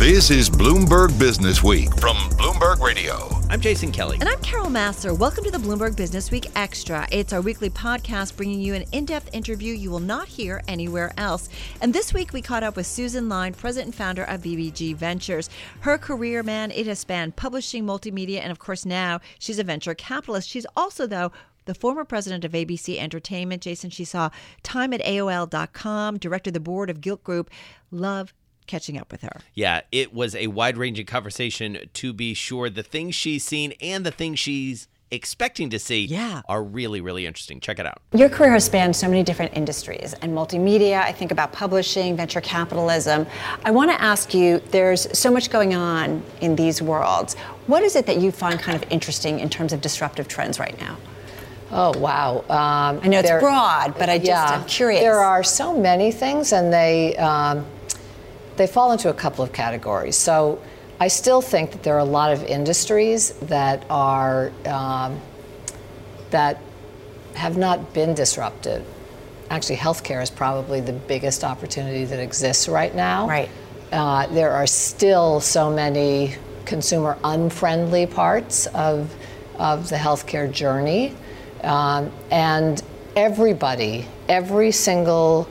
This is Bloomberg Business Week from Bloomberg Radio. I'm Jason Kelly. And I'm Carol Massar. Welcome to the Bloomberg Business Week Extra. It's our weekly podcast bringing you an in depth interview you will not hear anywhere else. And this week we caught up with Susan Lyne, president and founder of BBG Ventures. Her career, man, it has spanned publishing, multimedia, and of course now she's a venture capitalist. She's also, though, the former president of ABC Entertainment. Jason, she saw time at AOL.com, directed the board of Gilt Group. Love catching up with her. Yeah, it was a wide ranging conversation to be sure. The things she's seen and the things she's expecting to see yeah. are really, really interesting. Check it out. Your career has spanned so many different industries and multimedia. I think about publishing, venture capitalism. I want to ask you there's so much going on in these worlds. What is it that you find kind of interesting in terms of disruptive trends right now? Oh wow! Um, I know it's broad, but I just yeah, I'm curious. There are so many things, and they um, they fall into a couple of categories. So I still think that there are a lot of industries that are um, that have not been disrupted. Actually, healthcare is probably the biggest opportunity that exists right now. Right. Uh, there are still so many consumer unfriendly parts of of the healthcare journey, um, and everybody, every single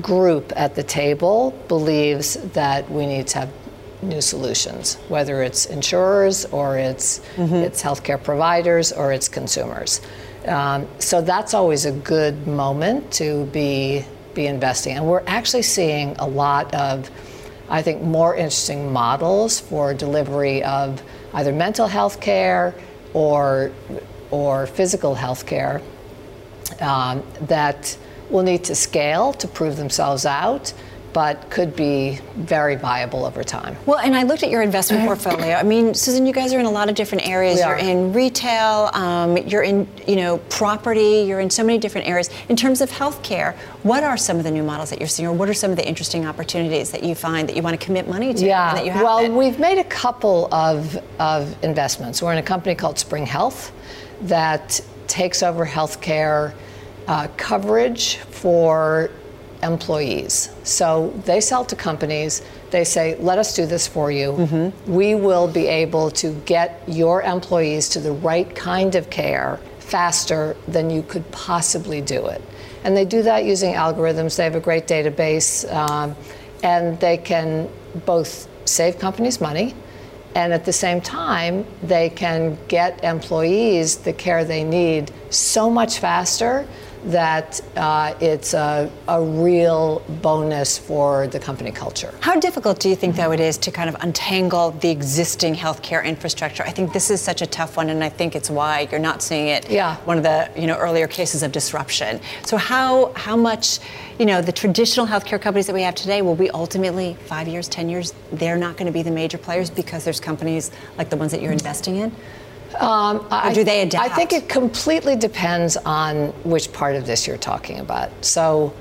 group at the table believes that we need to have new solutions, whether it's insurers or it's mm-hmm. it's healthcare providers or it's consumers. Um, so that's always a good moment to be be investing, and we're actually seeing a lot of, I think, more interesting models for delivery of either mental health care or or physical health care um, that will need to scale to prove themselves out but could be very viable over time. Well, and I looked at your investment portfolio. I mean, Susan, you guys are in a lot of different areas. We you're in retail, um, you're in, you know, property, you're in so many different areas. In terms of healthcare, what are some of the new models that you're seeing, or what are some of the interesting opportunities that you find that you want to commit money to? Yeah, that you have well, we've made a couple of, of investments. We're in a company called Spring Health that takes over healthcare uh, coverage for employees. So they sell to companies, they say, let us do this for you. Mm-hmm. We will be able to get your employees to the right kind of care faster than you could possibly do it. And they do that using algorithms. They have a great database, um, and they can both save companies money. And at the same time, they can get employees the care they need so much faster that uh, it's a, a, real bonus for the company culture. How difficult do you think, though, it is to kind of untangle the existing healthcare infrastructure? I think this is such a tough one, and I think it's why you're not seeing it. Yeah. One of the you know earlier cases of disruption. So how how much you know the traditional healthcare companies that we have today will be ultimately five years, ten years? They're not going to be the major players because there's companies like the ones that you're investing in. Um, or do they adapt? I think it completely depends on which part of this you're talking about. So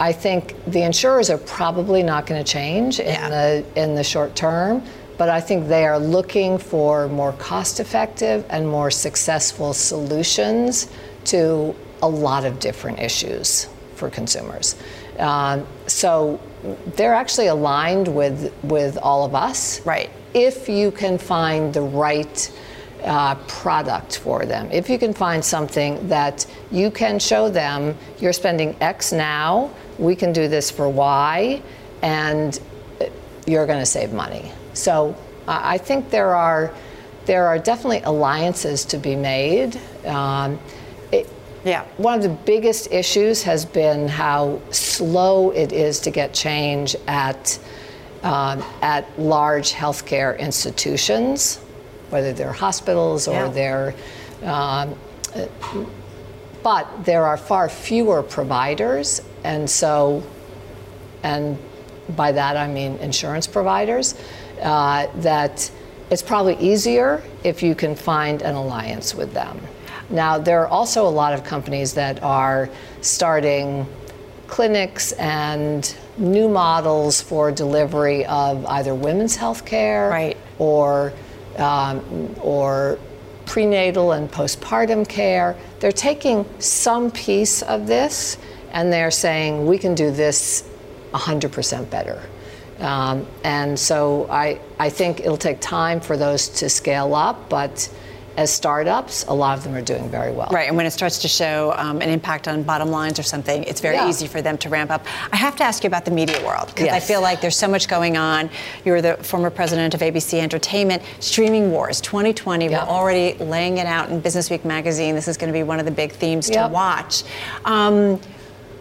I think the insurers are probably not going to change yeah. in the in the short term, but I think they are looking for more cost-effective and more successful solutions to a lot of different issues for consumers. Um, so they're actually aligned with with all of us. Right. If you can find the right uh, product for them. If you can find something that you can show them, you're spending X now, we can do this for Y, and you're going to save money. So uh, I think there are there are definitely alliances to be made. Um, it, yeah. One of the biggest issues has been how slow it is to get change at um, at large healthcare institutions whether they're hospitals or yeah. they're. Um, but there are far fewer providers, and so, and by that I mean insurance providers, uh, that it's probably easier if you can find an alliance with them. Now, there are also a lot of companies that are starting clinics and new models for delivery of either women's health care right. or um, or prenatal and postpartum care. They're taking some piece of this and they're saying we can do this 100% better. Um, and so I, I think it'll take time for those to scale up, but as startups, a lot of them are doing very well. Right, and when it starts to show um, an impact on bottom lines or something, it's very Yeah. easy for them to ramp up. I have to ask you about the media world because I feel like there's so much going on. You were the former president of ABC Entertainment. Streaming wars 2020. Yeah. We're already laying it out in Business Week magazine. This is going to be one of the big themes Yep. to watch. Um,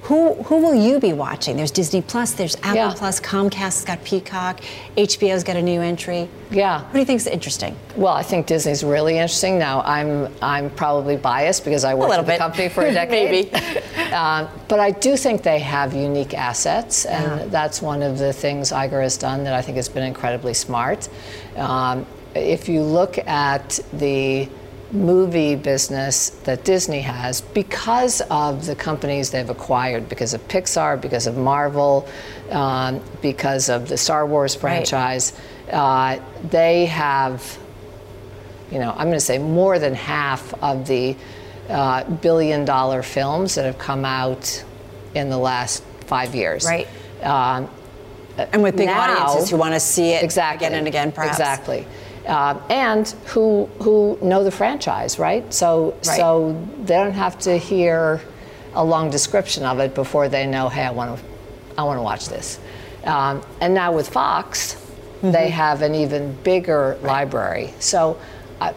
who, who will you be watching? There's Disney Plus, there's Apple Yeah. Plus, Comcast's got Peacock, HBO's got a new entry. Yeah. Who do you think is interesting? Well, I think Disney's really interesting. Now, I'm I'm probably biased because I worked at the bit. company for a decade. Maybe. um, but I do think they have unique assets, and that's one of the things Iger has done that I think has been incredibly smart. Um, if you look at the movie business that Disney has, because of the companies they've acquired, because of Pixar, because of Marvel, um, because of the Star Wars franchise, uh, they have you know, I'm going to say more than half of the uh, billion dollar films that have come out in the last five years. Right. Um, And with big now- audiences who want to see it exactly, again and again, perhaps. Exactly. Um, and who who know the franchise, right? So Right. so they don't have to hear a long description of it before they know, hey, I want to I want to watch this. Um, and now with Fox, Mm-hmm. they have an even bigger library. So I,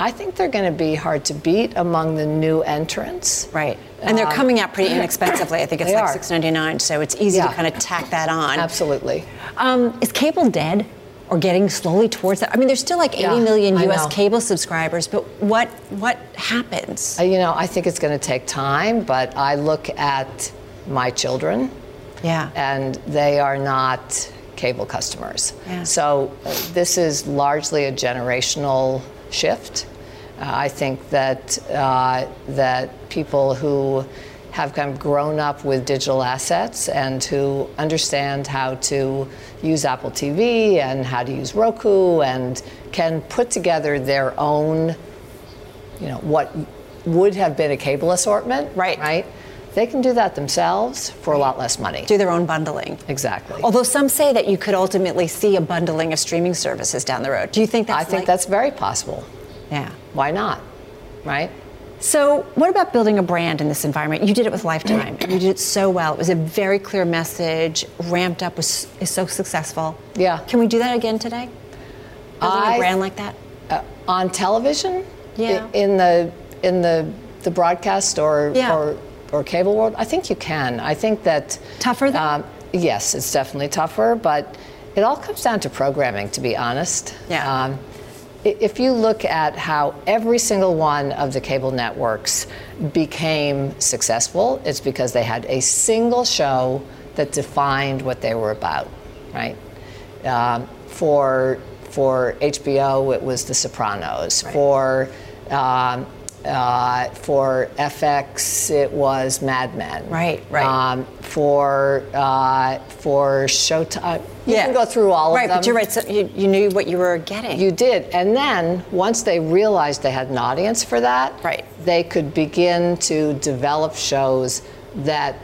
I think they're going to be hard to beat among the new entrants. Right. And they're Um, coming out pretty inexpensively. I think it's like are. six ninety nine, so it's easy Yeah. to kind of tack that on. Absolutely. Um, is cable dead or getting slowly towards that? I mean, there's still like eighty Yeah, million U.S. cable subscribers, but what what happens? Uh, You know, I think it's going to take time, but I look at my children. Yeah. And they are not cable customers. Yeah. So uh, this is largely a generational shift. Uh, I think that uh, that people who have kind of grown up with digital assets and who understand how to use Apple TV and how to use Roku and can put together their own you know, what would have been a cable assortment. Right. Right? They can do that themselves for a lot less money. Do their own bundling. Exactly. Although some say that you could ultimately see a bundling of streaming services down the road. Do you think that's I think like- that's very possible. yeah. Why not? Right? So, what about building a brand in this environment? You did it with Lifetime, and you did it so well. It was a very clear message, ramped up, was is so successful. Yeah. Can we do that again today? Building a I- brand like that? Uh, on television? Yeah. In the in the the broadcast or Yeah. or or cable world? I think you can. I think that Tougher though? Um, yes, it's definitely tougher, but it all comes down to programming, to be honest. Yeah. Um, if you look at how every single one of the cable networks became successful, it's because they had a single show that defined what they were about, right? Um, for for HBO, it was The Sopranos. For um, uh, for FX, it was Mad Men. Right, right. Um, for uh, for Showtime, you can go through all right, of them. Right, but you're right. So you, you knew what you were getting. You did. And then once they realized they had an audience for that, Right. they could begin to develop shows that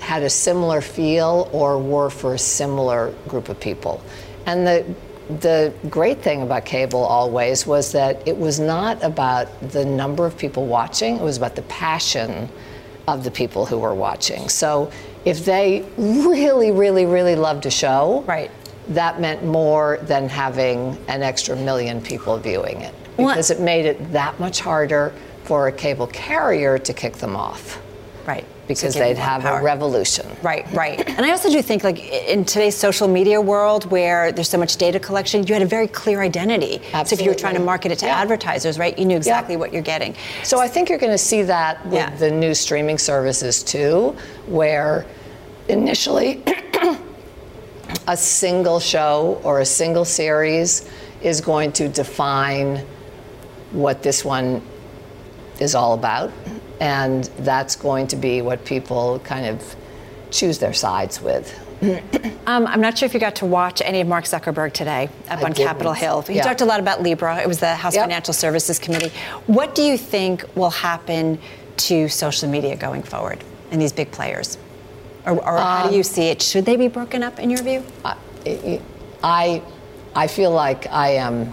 had a similar feel or were for a similar group of people. And the the great thing about cable always was that it was not about the number of people watching, it was about the passion of the people who were watching. So if they really, really, really loved a show, Right. that meant more than having an extra million people viewing it What- because it made it that much harder for a cable carrier to kick them off right. Because they'd have power. a revolution. Right, right. And I also do think, like, in today's social media world where there's so much data collection, you had a very clear identity. So if you were trying to market it to Yeah. advertisers, right, you knew exactly what you're getting. So I think you're going to see that with Yeah. the new streaming services too, where initially a single show or a single series is going to define what this one is all about. And that's going to be what people kind of choose their sides with. Um, I'm not sure if you got to watch any of Mark Zuckerberg today up I on Capitol didn't. Hill. He Yeah. talked a lot about Libra. It was the House Yep. Financial Services Committee. What do you think will happen to social media going forward and these big players? Or, or how Um, do you see it? Should they be broken up in your view? I- I, I feel like I am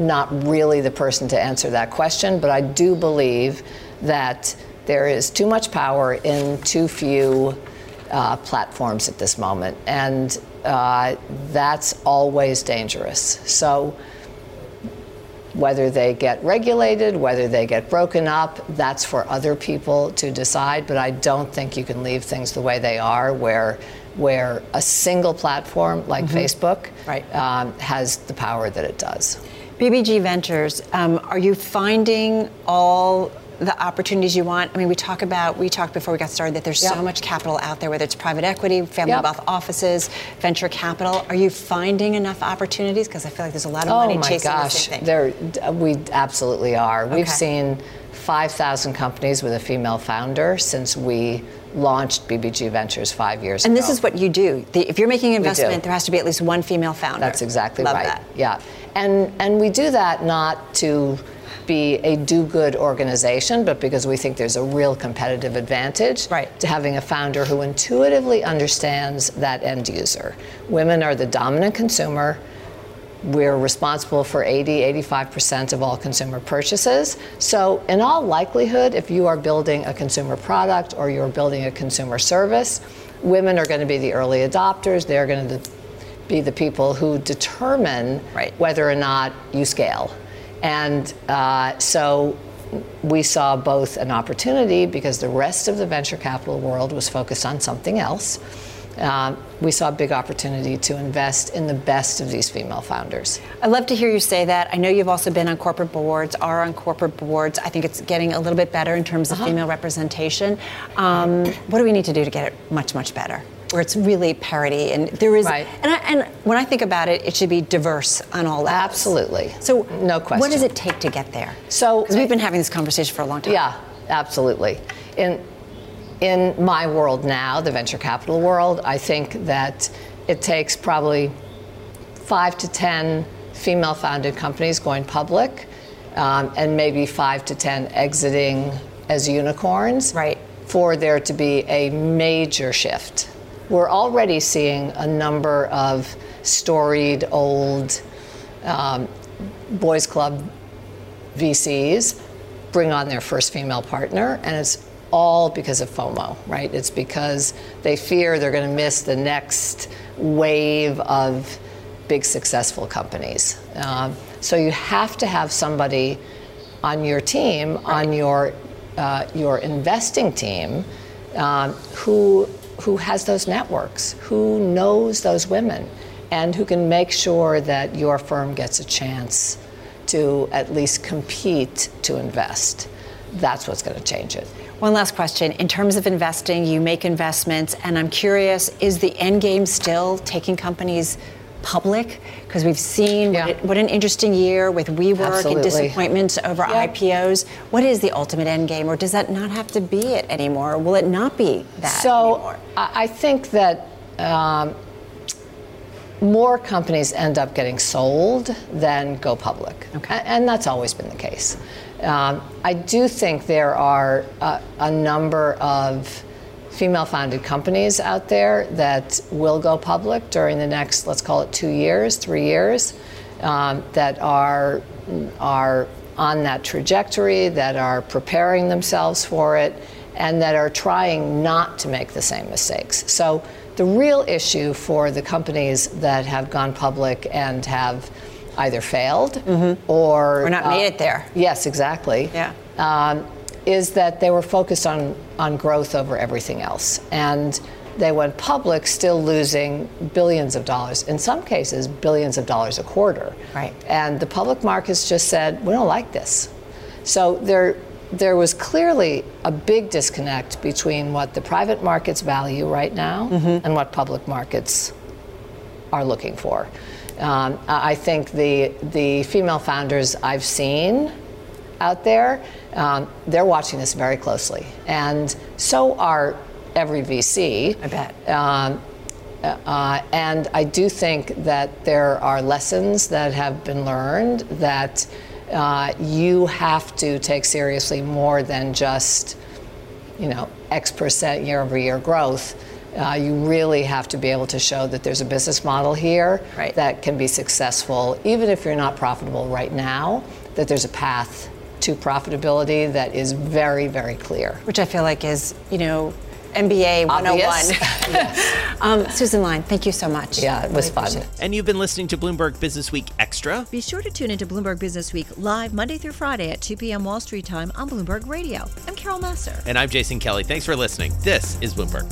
not really the person to answer that question, but I do believe that there is too much power in too few uh, platforms at this moment, and uh, that's always dangerous. So, whether they get regulated, whether they get broken up, that's for other people to decide. But I don't think you can leave things the way they are, where where a single platform like mm-hmm. Facebook right. um, has the power that it does. BBG Ventures, um, are you finding all the opportunities you want? I mean, we talk about, we talked before we got started that there's yep. so much capital out there, whether it's private equity, family yep. wealth offices, venture capital. Are you finding enough opportunities? Because I feel like there's a lot of oh money chasing gosh. the same thing. There, we absolutely are. Okay. We've seen 5,000 companies with a female founder since we launched BBG Ventures five years and ago. And this is what you do. The, if you're making an investment, there has to be at least one female founder. That's exactly Love right. That. Yeah. And and we do that not to be a do good organization, but because we think there's a real competitive advantage right. to having a founder who intuitively understands that end user. Women are the dominant consumer. We're responsible for 80, 85% of all consumer purchases. So, in all likelihood, if you are building a consumer product or you're building a consumer service, women are going to be the early adopters. They're going to be the people who determine right. whether or not you scale. And uh, so we saw both an opportunity because the rest of the venture capital world was focused on something else. Um, we saw a big opportunity to invest in the best of these female founders. I love to hear you say that. I know you've also been on corporate boards, are on corporate boards. I think it's getting a little bit better in terms of uh-huh. female representation. Um, what do we need to do to get it much, much better? Where it's really parity and there is right. and, I, and when I think about it, it should be diverse on all levels. Absolutely. So no question. What does it take to get there? So because we've been having this conversation for a long time. Yeah, absolutely. In in my world now, the venture capital world, I think that it takes probably five to ten female-founded companies going public, um, and maybe five to ten exiting as unicorns. Right. For there to be a major shift we're already seeing a number of storied old um, boys club VCs bring on their first female partner, and it's all because of FOMO, right? It's because they fear they're going to miss the next wave of big successful companies. Um, so you have to have somebody on your team, right. on your uh, your investing team, um, who who has those networks, who knows those women, and who can make sure that your firm gets a chance to at least compete to invest. That's what's going to change it. One last question. In terms of investing, you make investments, and I'm curious is the end game still taking companies public? Because we've seen yeah. what, it, what, an interesting year with WeWork Absolutely. and disappointments over yeah. IPOs. What is the ultimate end game, or does that not have to be it anymore? Will it not be that so anymore? I think that. Um, more companies end up getting sold than go public. Okay. And that's always been the case. Um, I do think there are a, a number of female founded companies out there that will go public during the next, let's call it two years, three years, um, that are, are on that trajectory, that are preparing themselves for it, and that are trying not to make the same mistakes. So the real issue for the companies that have gone public and have either failed mm-hmm. or, or not uh, made it there. Yes, exactly. Yeah. Um, is that they were focused on, on growth over everything else. And they went public still losing billions of dollars, in some cases, billions of dollars a quarter. Right. And the public markets just said, we don't like this. So there, there was clearly a big disconnect between what the private markets value right now mm-hmm. and what public markets are looking for. Um, I think the, the female founders I've seen out there, um, they're watching this very closely. And so are every VC. I bet. Um, uh, and I do think that there are lessons that have been learned that uh, you have to take seriously more than just, you know, X percent year over year growth. Uh, you really have to be able to show that there's a business model here Right. that can be successful, even if you're not profitable right now, that there's a path to profitability that is very, very clear. which I feel like is, you know, MBA 101. Obvious. um, Susan Lyne, thank you so much. Yeah, it was Really fun. it. And you've been listening to Bloomberg Business Week Extra. Be sure to tune into Bloomberg Business Week live Monday through Friday at 2 p.m. Wall Street time on Bloomberg Radio. I'm Carol Massar. And I'm Jason Kelly. Thanks for listening. This is Bloomberg.